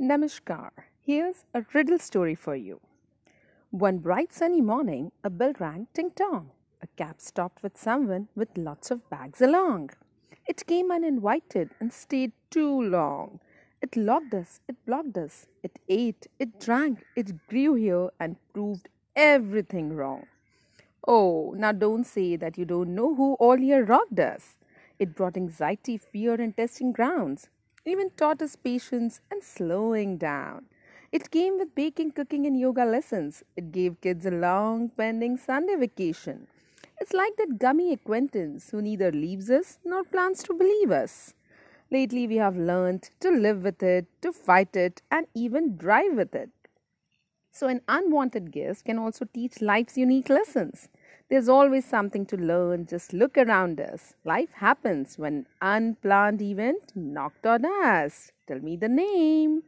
Namaskar. Here's a riddle story for you. One bright sunny morning, a bell rang ting tong. A cab stopped with someone with lots of bags along. It came uninvited and stayed too long. It locked us, it blocked us, it ate, it drank, it grew here and proved everything wrong. Oh, now don't say that you don't know who all year rocked us. It brought anxiety, fear, and testing grounds even taught us patience and slowing down. It came with baking, cooking, and yoga lessons. It gave kids a long pending Sunday vacation. It's like that gummy acquaintance who neither leaves us nor plans to believe us. Lately, we have learned to live with it, to fight it, and even drive with it. So, an unwanted guest can also teach life's unique lessons. There's always something to learn. Just look around us. Life happens when unplanned event knocked on us. Tell me the name.